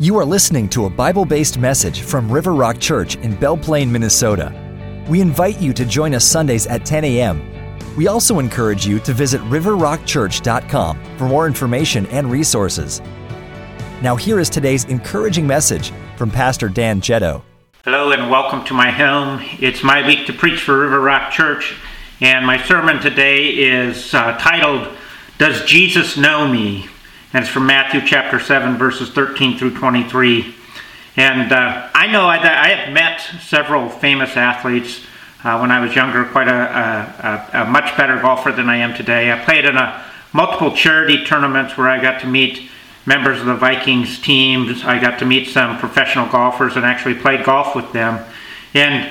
You are listening to a Bible based message from River Rock Church in Belle Plaine, Minnesota. We invite you to join us Sundays at 10 a.m. We also encourage you to visit riverrockchurch.com for more information and resources. Now, here is today's encouraging message from Pastor Dan Jetto. Hello and welcome to my home. It's my week to preach for River Rock Church, and my sermon today is uh, titled, Does Jesus Know Me? And it's from Matthew chapter 7, verses 13 through 23. And uh, I know I, I, have met several famous athletes uh, when I was younger, quite a, a, a, much better golfer than I am today. I played in a multiple charity tournaments where I got to meet members of the Vikings teams. I got to meet some professional golfers and actually played golf with them. And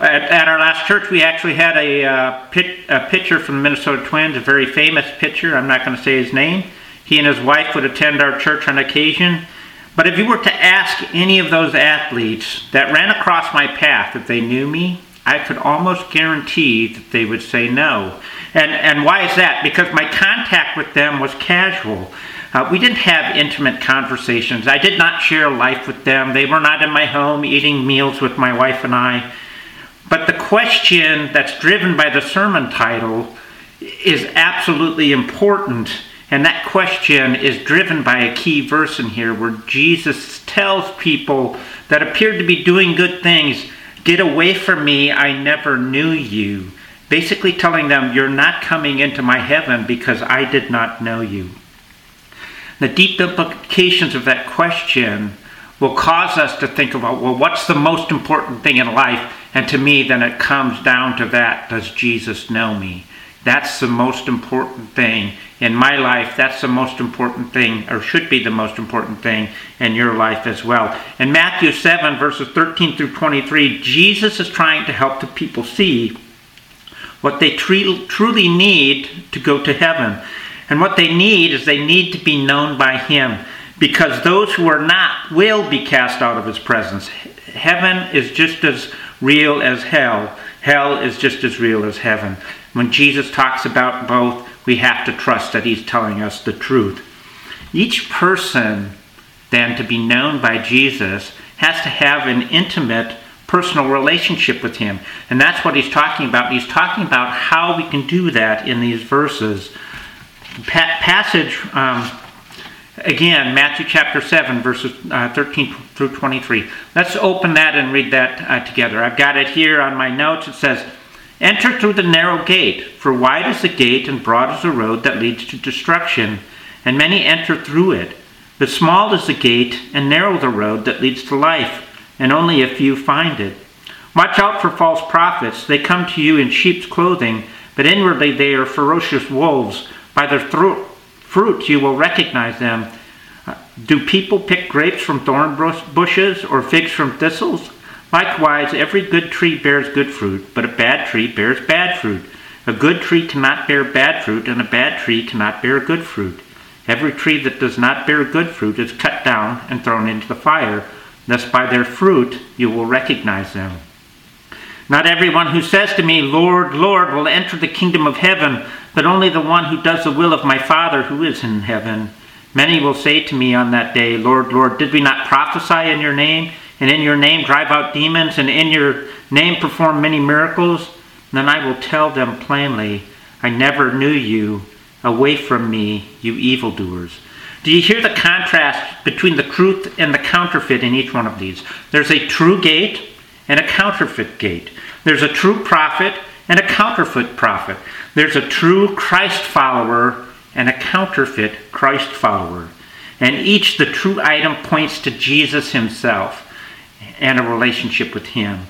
at, at our last church, we actually had a, uh, pit, a pitcher from the Minnesota Twins, a very famous pitcher. I'm not going to say his name he and his wife would attend our church on occasion. But if you were to ask any of those athletes that ran across my path if they knew me, I could almost guarantee that they would say no. And, and why is that? Because my contact with them was casual. Uh, we didn't have intimate conversations. I did not share life with them. They were not in my home eating meals with my wife and I. But the question that's driven by the sermon title is absolutely important and that question is driven by a key verse in here where Jesus tells people that appeared to be doing good things, Get away from me, I never knew you. Basically telling them, You're not coming into my heaven because I did not know you. The deep implications of that question will cause us to think about, well, what's the most important thing in life? And to me, then it comes down to that does Jesus know me? That's the most important thing in my life. That's the most important thing, or should be the most important thing in your life as well. In Matthew 7, verses 13 through 23, Jesus is trying to help the people see what they truly need to go to heaven. And what they need is they need to be known by Him, because those who are not will be cast out of His presence. Heaven is just as real as hell. Hell is just as real as heaven. When Jesus talks about both, we have to trust that he's telling us the truth. Each person, then, to be known by Jesus, has to have an intimate personal relationship with him. And that's what he's talking about. He's talking about how we can do that in these verses. Pa- passage, um, again, Matthew chapter 7, verses uh, 13 through 23. Let's open that and read that uh, together. I've got it here on my notes. It says, Enter through the narrow gate, for wide is the gate and broad is the road that leads to destruction, and many enter through it. But small is the gate and narrow the road that leads to life, and only a few find it. Watch out for false prophets. They come to you in sheep's clothing, but inwardly they are ferocious wolves. By their thro- fruit you will recognize them. Uh, do people pick grapes from thorn bushes or figs from thistles? Likewise, every good tree bears good fruit, but a bad tree bears bad fruit. A good tree cannot bear bad fruit, and a bad tree cannot bear good fruit. Every tree that does not bear good fruit is cut down and thrown into the fire. Thus, by their fruit you will recognize them. Not everyone who says to me, Lord, Lord, will enter the kingdom of heaven, but only the one who does the will of my Father who is in heaven. Many will say to me on that day, Lord, Lord, did we not prophesy in your name? And in your name drive out demons, and in your name perform many miracles, then I will tell them plainly, I never knew you. Away from me, you evildoers. Do you hear the contrast between the truth and the counterfeit in each one of these? There's a true gate and a counterfeit gate. There's a true prophet and a counterfeit prophet. There's a true Christ follower and a counterfeit Christ follower. And each, the true item, points to Jesus himself and a relationship with Him.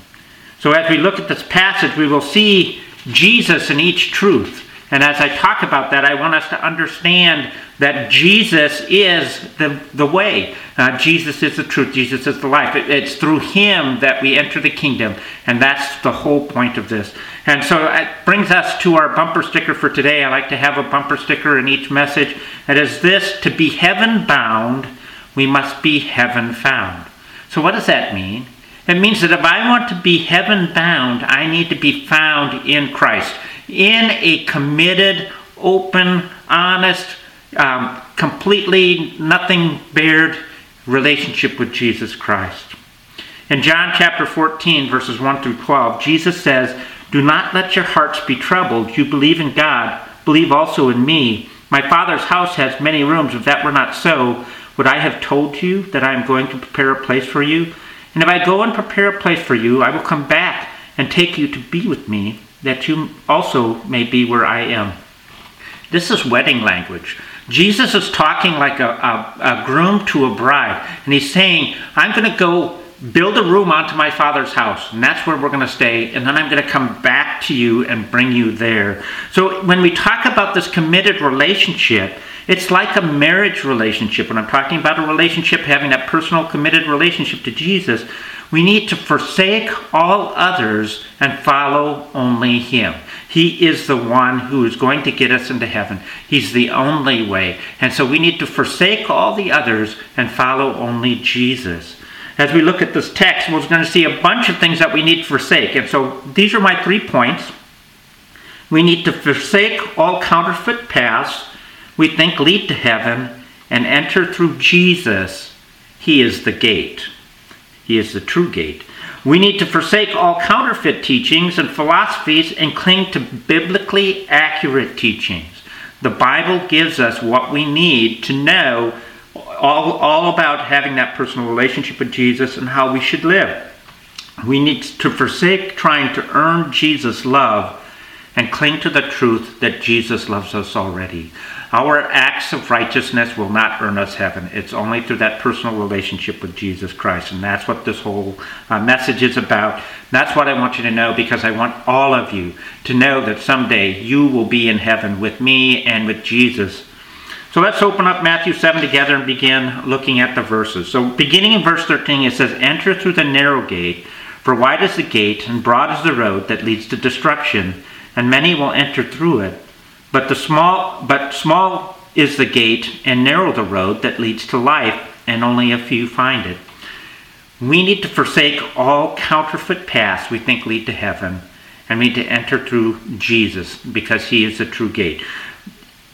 So, as we look at this passage, we will see Jesus in each truth. And as I talk about that, I want us to understand that Jesus is the, the way. Uh, Jesus is the truth. Jesus is the life. It, it's through Him that we enter the kingdom. And that's the whole point of this. And so it brings us to our bumper sticker for today. I like to have a bumper sticker in each message. It is this To be heaven bound, we must be heaven found. So, what does that mean? It means that if I want to be heaven bound, I need to be found in Christ, in a committed, open, honest, um, completely nothing bared relationship with Jesus Christ. In John chapter 14, verses 1 through 12, Jesus says, Do not let your hearts be troubled. You believe in God, believe also in me. My Father's house has many rooms. If that were not so, would I have told you that I am going to prepare a place for you? And if I go and prepare a place for you, I will come back and take you to be with me, that you also may be where I am. This is wedding language. Jesus is talking like a, a, a groom to a bride, and he's saying, I'm going to go build a room onto my father's house, and that's where we're going to stay, and then I'm going to come back to you and bring you there. So when we talk about this committed relationship, it's like a marriage relationship. When I'm talking about a relationship, having that personal, committed relationship to Jesus, we need to forsake all others and follow only Him. He is the one who is going to get us into heaven. He's the only way. And so we need to forsake all the others and follow only Jesus. As we look at this text, we're going to see a bunch of things that we need to forsake. And so these are my three points. We need to forsake all counterfeit paths we think lead to heaven and enter through Jesus. He is the gate. He is the true gate. We need to forsake all counterfeit teachings and philosophies and cling to biblically accurate teachings. The Bible gives us what we need to know all, all about having that personal relationship with Jesus and how we should live. We need to forsake trying to earn Jesus' love and cling to the truth that Jesus loves us already. Our acts of righteousness will not earn us heaven. It's only through that personal relationship with Jesus Christ. And that's what this whole uh, message is about. That's what I want you to know because I want all of you to know that someday you will be in heaven with me and with Jesus. So let's open up Matthew 7 together and begin looking at the verses. So, beginning in verse 13, it says, Enter through the narrow gate, for wide is the gate, and broad is the road that leads to destruction, and many will enter through it. But the small but small is the gate and narrow the road that leads to life, and only a few find it. We need to forsake all counterfeit paths we think lead to heaven, and we need to enter through Jesus because he is the true gate.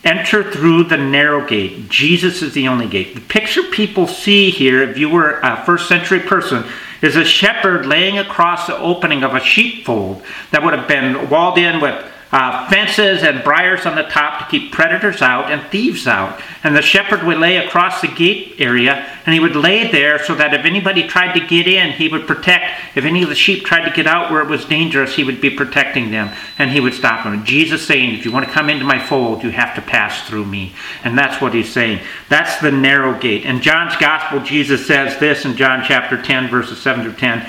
Enter through the narrow gate. Jesus is the only gate. The picture people see here, if you were a first century person, is a shepherd laying across the opening of a sheepfold that would have been walled in with uh, fences and briars on the top to keep predators out and thieves out. And the shepherd would lay across the gate area, and he would lay there so that if anybody tried to get in, he would protect. If any of the sheep tried to get out where it was dangerous, he would be protecting them, and he would stop them. Jesus saying, if you want to come into my fold, you have to pass through me. And that's what he's saying. That's the narrow gate. In John's gospel, Jesus says this in John chapter 10, verses 7 through 10.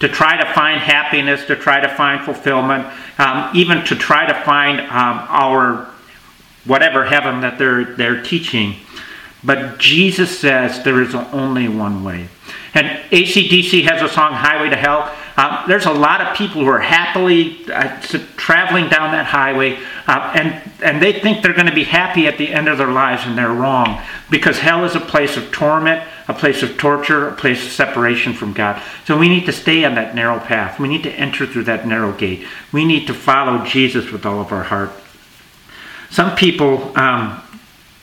to try to find happiness, to try to find fulfillment, um, even to try to find um, our whatever heaven that they're, they're teaching. But Jesus says there is only one way. And ACDC has a song, Highway to Hell. Um, there's a lot of people who are happily uh, traveling down that highway, uh, and, and they think they're going to be happy at the end of their lives, and they're wrong. Because hell is a place of torment, a place of torture, a place of separation from God. So we need to stay on that narrow path. We need to enter through that narrow gate. We need to follow Jesus with all of our heart. Some people um,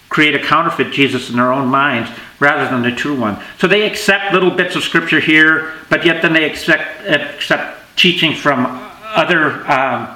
create a counterfeit Jesus in their own minds rather than the true one. So they accept little bits of scripture here, but yet then they accept, accept teaching from other um,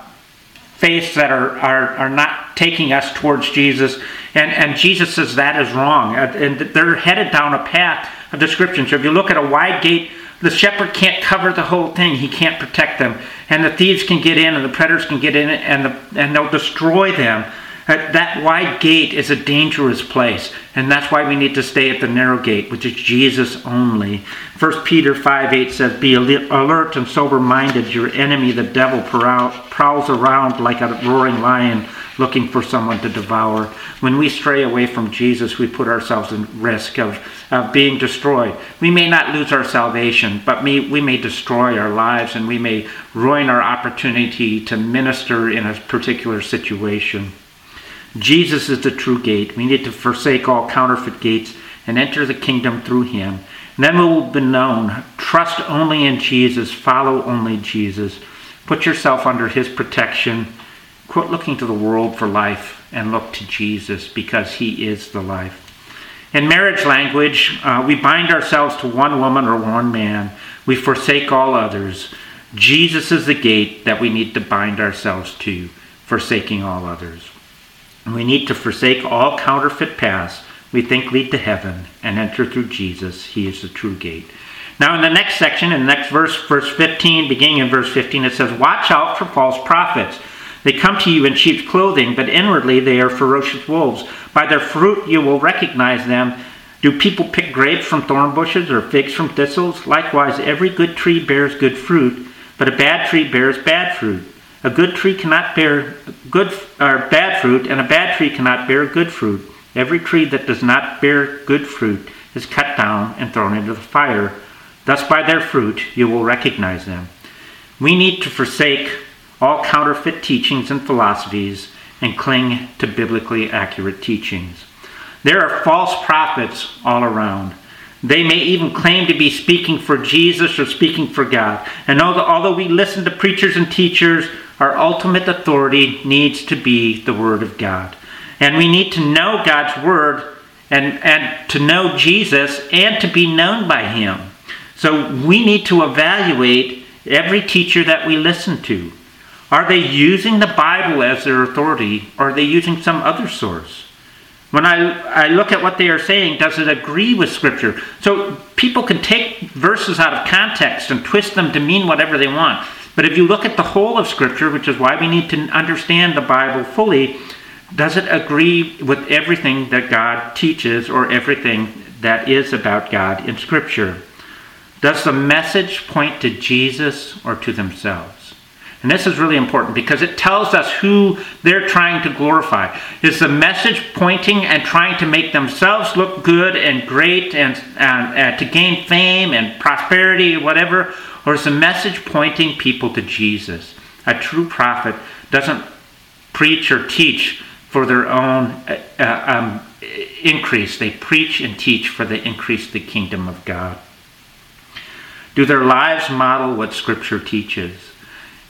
faiths that are, are, are not taking us towards Jesus. And, and Jesus says that is wrong. And they're headed down a path of description. So if you look at a wide gate, the shepherd can't cover the whole thing. He can't protect them. And the thieves can get in, and the predators can get in, and, the, and they'll destroy them. That wide gate is a dangerous place, and that's why we need to stay at the narrow gate, which is Jesus only. 1 Peter 5 8 says, Be alert and sober minded. Your enemy, the devil, prowls around like a roaring lion, looking for someone to devour. When we stray away from Jesus, we put ourselves in risk of, of being destroyed. We may not lose our salvation, but may, we may destroy our lives and we may ruin our opportunity to minister in a particular situation. Jesus is the true gate. We need to forsake all counterfeit gates and enter the kingdom through him. And then we will be known. Trust only in Jesus, follow only Jesus. Put yourself under his protection. Quit looking to the world for life and look to Jesus because he is the life. In marriage language, uh, we bind ourselves to one woman or one man. We forsake all others. Jesus is the gate that we need to bind ourselves to, forsaking all others. We need to forsake all counterfeit paths we think lead to heaven and enter through Jesus. He is the true gate. Now, in the next section, in the next verse, verse 15, beginning in verse 15, it says, Watch out for false prophets. They come to you in sheep's clothing, but inwardly they are ferocious wolves. By their fruit you will recognize them. Do people pick grapes from thorn bushes or figs from thistles? Likewise, every good tree bears good fruit, but a bad tree bears bad fruit. A good tree cannot bear good or bad fruit, and a bad tree cannot bear good fruit. Every tree that does not bear good fruit is cut down and thrown into the fire. Thus, by their fruit, you will recognize them. We need to forsake all counterfeit teachings and philosophies and cling to biblically accurate teachings. There are false prophets all around. They may even claim to be speaking for Jesus or speaking for God. And although we listen to preachers and teachers, our ultimate authority needs to be the Word of God. And we need to know God's Word and, and to know Jesus and to be known by Him. So we need to evaluate every teacher that we listen to. Are they using the Bible as their authority or are they using some other source? When I, I look at what they are saying, does it agree with Scripture? So people can take verses out of context and twist them to mean whatever they want. But if you look at the whole of Scripture, which is why we need to understand the Bible fully, does it agree with everything that God teaches or everything that is about God in Scripture? Does the message point to Jesus or to themselves? And this is really important because it tells us who they're trying to glorify. Is the message pointing and trying to make themselves look good and great and, and to gain fame and prosperity, whatever? Or is the message pointing people to Jesus? A true prophet doesn't preach or teach for their own uh, uh um, increase, they preach and teach for the increase of the kingdom of God. Do their lives model what Scripture teaches?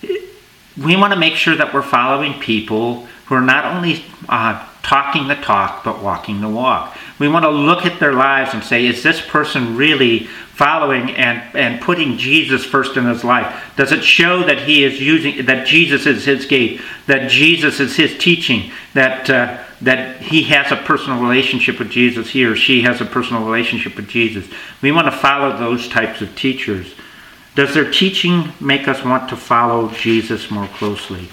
We want to make sure that we're following people who are not only uh, talking the talk, but walking the walk. We want to look at their lives and say, is this person really following and, and putting Jesus first in his life? Does it show that he is using, that Jesus is his gate, that Jesus is his teaching, that uh, that he has a personal relationship with Jesus, he or she has a personal relationship with Jesus. We want to follow those types of teachers. Does their teaching make us want to follow Jesus more closely?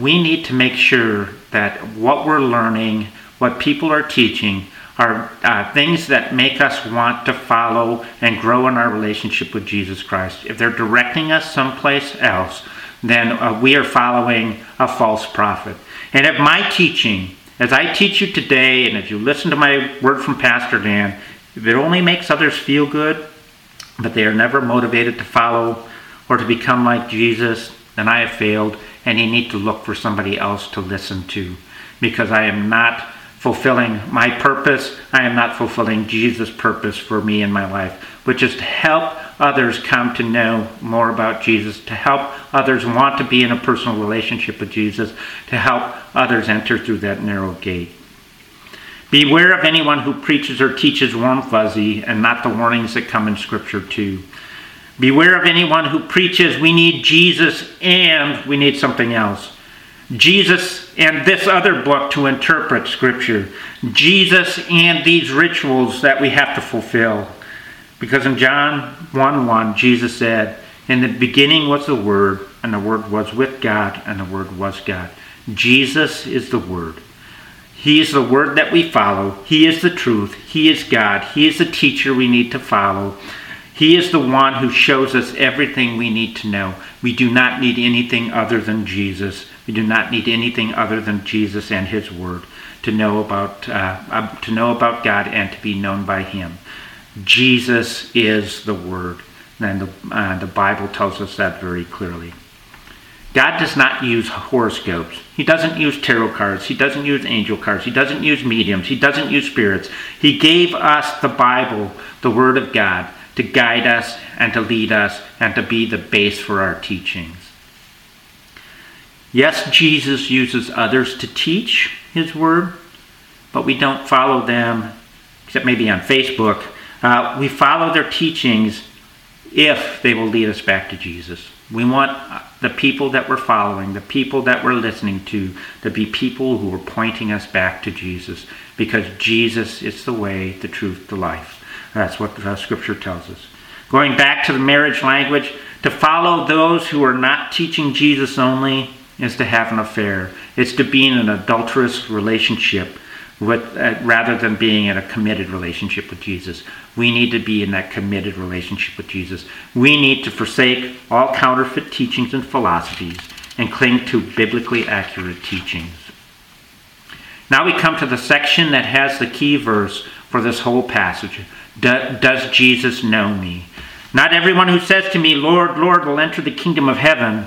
We need to make sure that what we're learning, what people are teaching, are uh, things that make us want to follow and grow in our relationship with Jesus Christ. If they're directing us someplace else, then uh, we are following a false prophet. And if my teaching, as I teach you today, and if you listen to my word from Pastor Dan, if it only makes others feel good, but they are never motivated to follow or to become like Jesus, then I have failed, and you need to look for somebody else to listen to because I am not fulfilling my purpose. I am not fulfilling Jesus' purpose for me in my life, which is to help others come to know more about Jesus, to help others want to be in a personal relationship with Jesus, to help others enter through that narrow gate. Beware of anyone who preaches or teaches warm fuzzy and not the warnings that come in Scripture too. Beware of anyone who preaches we need Jesus and we need something else. Jesus and this other book to interpret Scripture. Jesus and these rituals that we have to fulfill. Because in John 1 1, Jesus said, In the beginning was the Word, and the Word was with God, and the Word was God. Jesus is the Word. He is the Word that we follow. He is the truth. He is God. He is the teacher we need to follow. He is the one who shows us everything we need to know. We do not need anything other than Jesus. We do not need anything other than Jesus and His Word to know about uh, uh, to know about God and to be known by Him. Jesus is the Word, and the, uh, the Bible tells us that very clearly. God does not use horoscopes. He doesn't use tarot cards. He doesn't use angel cards. He doesn't use mediums. He doesn't use spirits. He gave us the Bible, the Word of God, to guide us and to lead us and to be the base for our teachings. Yes, Jesus uses others to teach His Word, but we don't follow them, except maybe on Facebook. Uh, we follow their teachings if they will lead us back to Jesus. We want uh, the people that we're following, the people that we're listening to, to be people who are pointing us back to Jesus because Jesus is the way, the truth, the life. That's what the scripture tells us. Going back to the marriage language, to follow those who are not teaching Jesus only is to have an affair. It's to be in an adulterous relationship with, uh, rather than being in a committed relationship with Jesus. We need to be in that committed relationship with Jesus. We need to forsake all counterfeit teachings and philosophies and cling to biblically accurate teachings. Now we come to the section that has the key verse for this whole passage. Does Jesus know me? Not everyone who says to me, Lord, Lord, will enter the kingdom of heaven,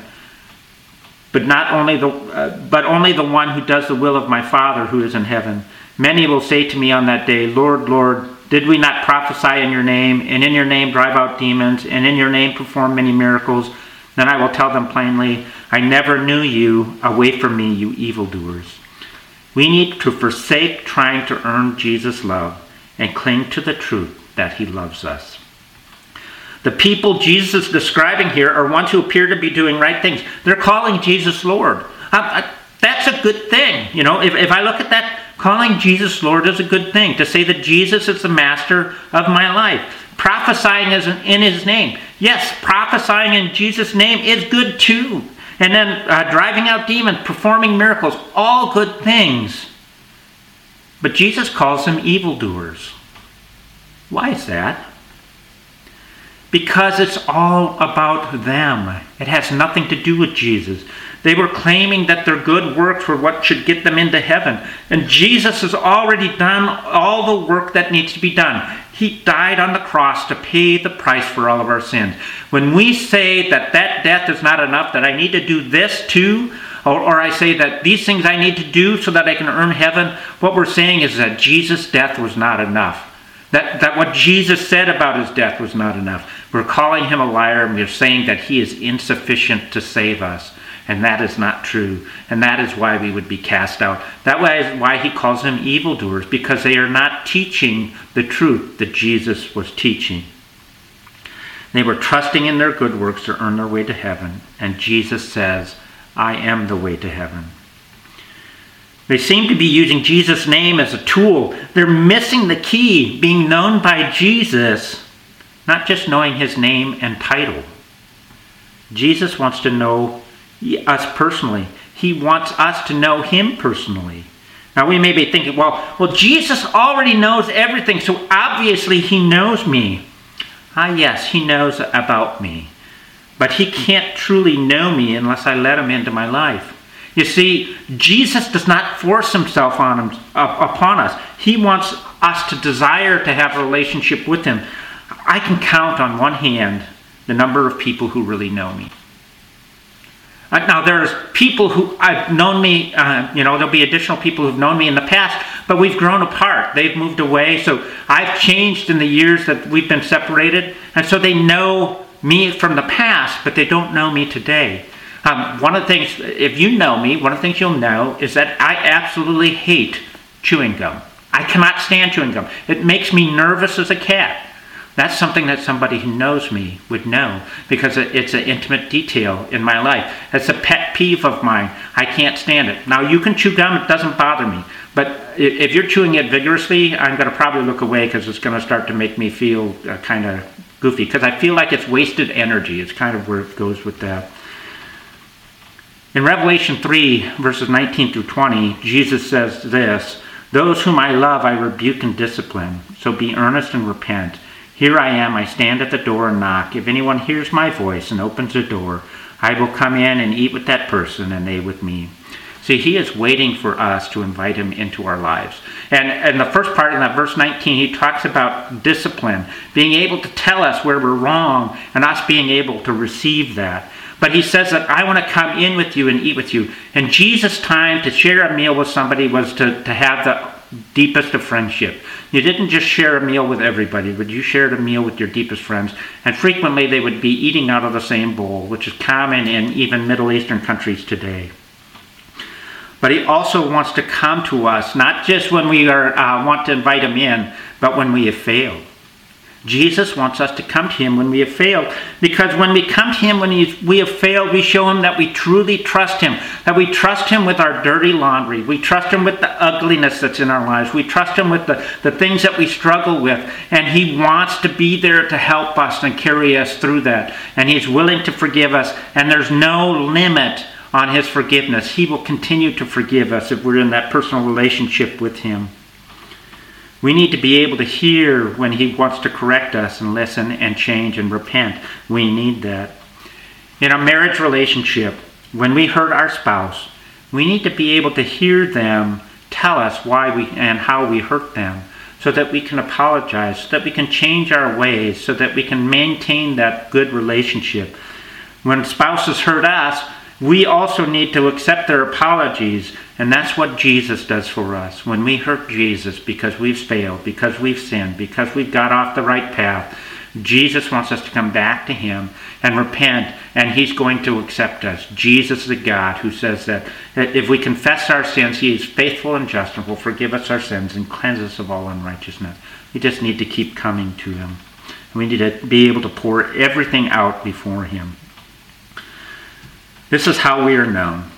but not only the uh, but only the one who does the will of my Father who is in heaven. Many will say to me on that day, Lord, Lord, did we not prophesy in your name, and in your name drive out demons, and in your name perform many miracles? Then I will tell them plainly, I never knew you. Away from me, you evildoers. We need to forsake trying to earn Jesus' love and cling to the truth that he loves us. The people Jesus is describing here are ones who appear to be doing right things. They're calling Jesus Lord. Uh, uh, that's a good thing. You know, if, if I look at that Calling Jesus Lord is a good thing. To say that Jesus is the master of my life. Prophesying is in his name. Yes, prophesying in Jesus' name is good too. And then uh, driving out demons, performing miracles, all good things. But Jesus calls them evildoers. Why is that? Because it's all about them. It has nothing to do with Jesus. They were claiming that their good works were what should get them into heaven. And Jesus has already done all the work that needs to be done. He died on the cross to pay the price for all of our sins. When we say that that death is not enough, that I need to do this too, or, or, I say that these things I need to do so that I can earn heaven, what we're saying is that Jesus' death was not enough. That, that what Jesus said about his death was not enough. We're calling him a liar and we're saying that he is insufficient to save us. And that is not true. And that is why we would be cast out. That is why he calls them evildoers, because they are not teaching the truth that Jesus was teaching. They were trusting in their good works to earn their way to heaven. And Jesus says, I am the way to heaven. They seem to be using Jesus' name as a tool. They're missing the key, being known by Jesus, not just knowing his name and title. Jesus wants to know us personally. He wants us to know Him personally. Now we may be thinking, well, well, Jesus already knows everything, so obviously He knows me. Ah, yes, He knows about me. But He can't truly know me unless I let Him into my life. You see, Jesus does not force Himself on him, upon us. He wants us to desire to have a relationship with Him. I can count on one hand the number of people who really know me. Uh, now, there's people who I've known me, uh, you know, there'll be additional people who've known me in the past, but we've grown apart. They've moved away. So I've changed in the years that we've been separated. And so they know me from the past, but they don't know me today. Um, one of the things, if you know me, one of the things you'll know is that I absolutely hate chewing gum. I cannot stand chewing gum. It makes me nervous as a cat. That's something that somebody who knows me would know because it's an intimate detail in my life. It's a pet peeve of mine. I can't stand it. Now, you can chew gum, it doesn't bother me. But if you're chewing it vigorously, I'm going to probably look away because it's going to start to make me feel uh, kind of goofy because I feel like it's wasted energy. It's kind of where it goes with that. In Revelation 3, verses 19 through 20, Jesus says this Those whom I love, I rebuke and discipline. So be earnest and repent. Here I am, I stand at the door and knock. If anyone hears my voice and opens the door, I will come in and eat with that person and they with me. See, he is waiting for us to invite him into our lives. And in the first part in that verse 19, he talks about discipline, being able to tell us where we're wrong and us being able to receive that. But he says that I want to come in with you and eat with you. And Jesus' time to share a meal with somebody was to, to have the deepest of friendship. You didn't just share a meal with everybody, but you shared a meal with your deepest friends. And frequently they would be eating out of the same bowl, which is common in even Middle Eastern countries today. But he also wants to come to us, not just when we are, uh, want to invite him in, but when we have failed. Jesus wants us to come to him when we have failed. Because when we come to him when we have failed, we show him that we truly trust him. That we trust him with our dirty laundry. We trust him with the ugliness that's in our lives. We trust him with the, the things that we struggle with. And he wants to be there to help us and carry us through that. And he's willing to forgive us. And there's no limit on his forgiveness. He will continue to forgive us if we're in that personal relationship with him. We need to be able to hear when He wants to correct us and listen and change and repent. We need that. In a marriage relationship, when we hurt our spouse, we need to be able to hear them tell us why we and how we hurt them so that we can apologize, so that we can change our ways, so that we can maintain that good relationship. When spouses hurt us, we also need to accept their apologies, and that's what Jesus does for us. When we hurt Jesus because we've failed, because we've sinned, because we've got off the right path, Jesus wants us to come back to Him and repent, and He's going to accept us. Jesus is the God who says that, that if we confess our sins, He is faithful and just and will forgive us our sins and cleanse us of all unrighteousness. We just need to keep coming to Him. We need to be able to pour everything out before Him. This is how we are known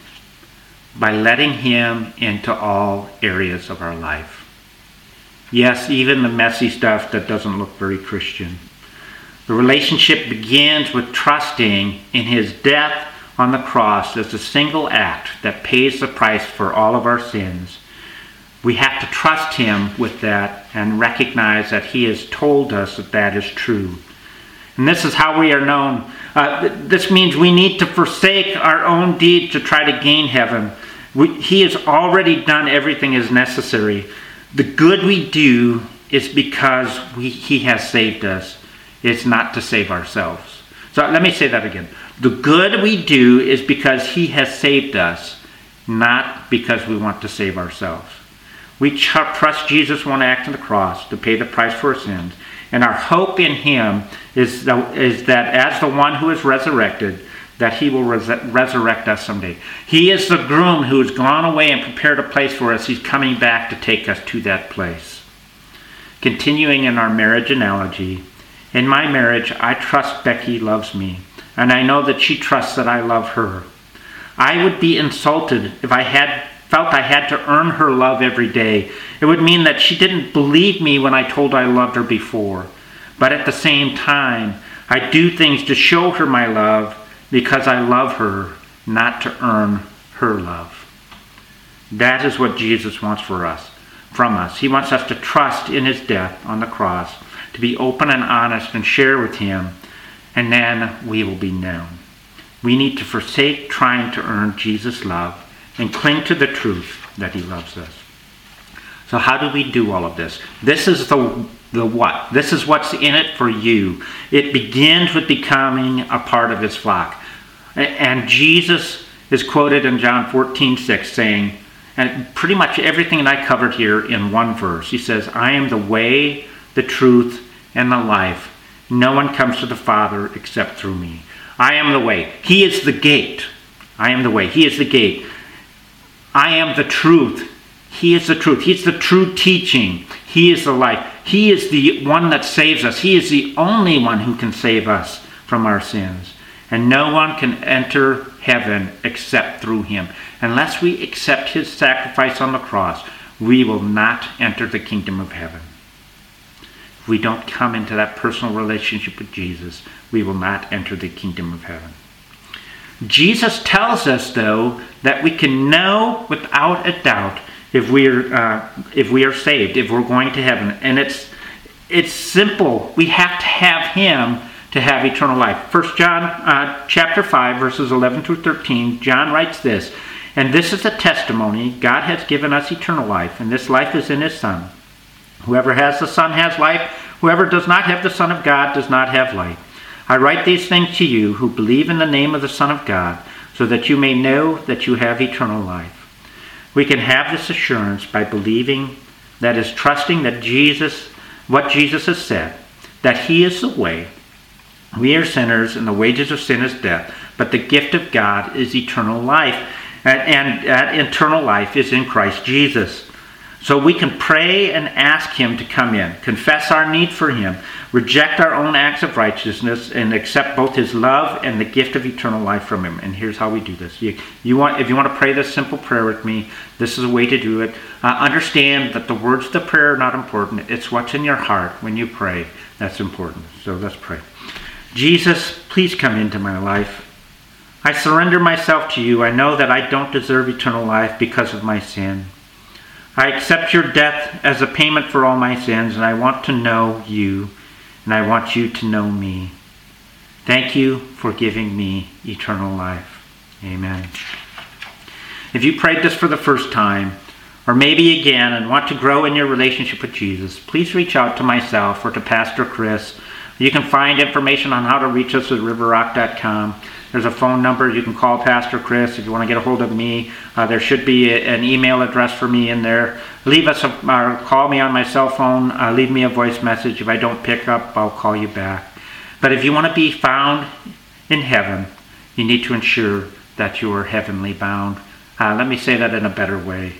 by letting Him into all areas of our life. Yes, even the messy stuff that doesn't look very Christian. The relationship begins with trusting in His death on the cross as a single act that pays the price for all of our sins. We have to trust Him with that and recognize that He has told us that that is true. And this is how we are known. Uh, this means we need to forsake our own deeds to try to gain heaven. We, he has already done everything as necessary. The good we do is because we, He has saved us. It's not to save ourselves. So let me say that again. The good we do is because He has saved us, not because we want to save ourselves. We trust Jesus' one act on the cross to pay the price for our sins. And our hope in him is, the, is that as the one who is resurrected, that he will res- resurrect us someday. He is the groom who has gone away and prepared a place for us. He's coming back to take us to that place. Continuing in our marriage analogy, in my marriage, I trust Becky loves me, and I know that she trusts that I love her. I would be insulted if I had felt I had to earn her love every day. It would mean that she didn't believe me when I told I loved her before. But at the same time, I do things to show her my love because I love her, not to earn her love. That is what Jesus wants for us, from us. He wants us to trust in his death on the cross, to be open and honest and share with him, and then we will be known. We need to forsake trying to earn Jesus' love and cling to the truth that He loves us. So, how do we do all of this? This is the, the what? This is what's in it for you. It begins with becoming a part of His flock. And Jesus is quoted in John 14 6 saying, and pretty much everything that I covered here in one verse. He says, I am the way, the truth, and the life. No one comes to the Father except through me. I am the way. He is the gate. I am the way. He is the gate. I am the truth. He is the truth. He's the true teaching. He is the life. He is the one that saves us. He is the only one who can save us from our sins. And no one can enter heaven except through him. Unless we accept his sacrifice on the cross, we will not enter the kingdom of heaven. If we don't come into that personal relationship with Jesus, we will not enter the kingdom of heaven. Jesus tells us, though, that we can know without a doubt if we are uh, if we are saved, if we're going to heaven, and it's it's simple. We have to have Him to have eternal life. First John uh, chapter 5 verses 11 through 13, John writes this, and this is the testimony God has given us eternal life, and this life is in his son. Whoever has the son has life, whoever does not have the son of God does not have life. I write these things to you who believe in the name of the son of God, so that you may know that you have eternal life. We can have this assurance by believing that is trusting that Jesus what Jesus has said, that he is the way, we are sinners, and the wages of sin is death, but the gift of God is eternal life. And, and that eternal life is in Christ Jesus. So we can pray and ask Him to come in, confess our need for Him, reject our own acts of righteousness, and accept both His love and the gift of eternal life from Him. And here's how we do this. You, you want, if you want to pray this simple prayer with me, this is a way to do it. Uh, understand that the words of the prayer are not important. It's what's in your heart when you pray that's important. So let's pray. Jesus, please come into my life. I surrender myself to you. I know that I don't deserve eternal life because of my sin. I accept your death as a payment for all my sins, and I want to know you, and I want you to know me. Thank you for giving me eternal life. Amen. If you prayed this for the first time, or maybe again, and want to grow in your relationship with Jesus, please reach out to myself or to Pastor Chris you can find information on how to reach us at riverrock.com. There's a phone number. You can call Pastor Chris if you want to get a hold of me. Uh, there should be a, an email address for me in there. Leave us a, or call me on my cell phone. Uh, leave me a voice message. If I don't pick up, I'll call you back. But if you want to be found in heaven, you need to ensure that you are heavenly bound. Uh, let me say that in a better way.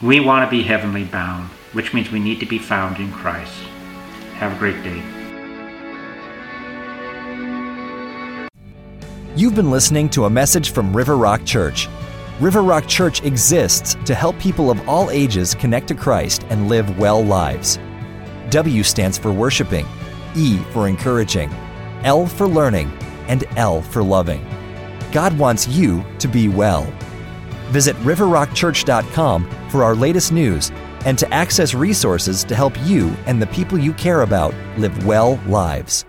We want to be heavenly bound, which means we need to be found in Christ. Have a great day. You've been listening to a message from River Rock Church. River Rock Church exists to help people of all ages connect to Christ and live well lives. W stands for worshiping, E for encouraging, L for learning, and L for loving. God wants you to be well. Visit riverrockchurch.com for our latest news and to access resources to help you and the people you care about live well lives.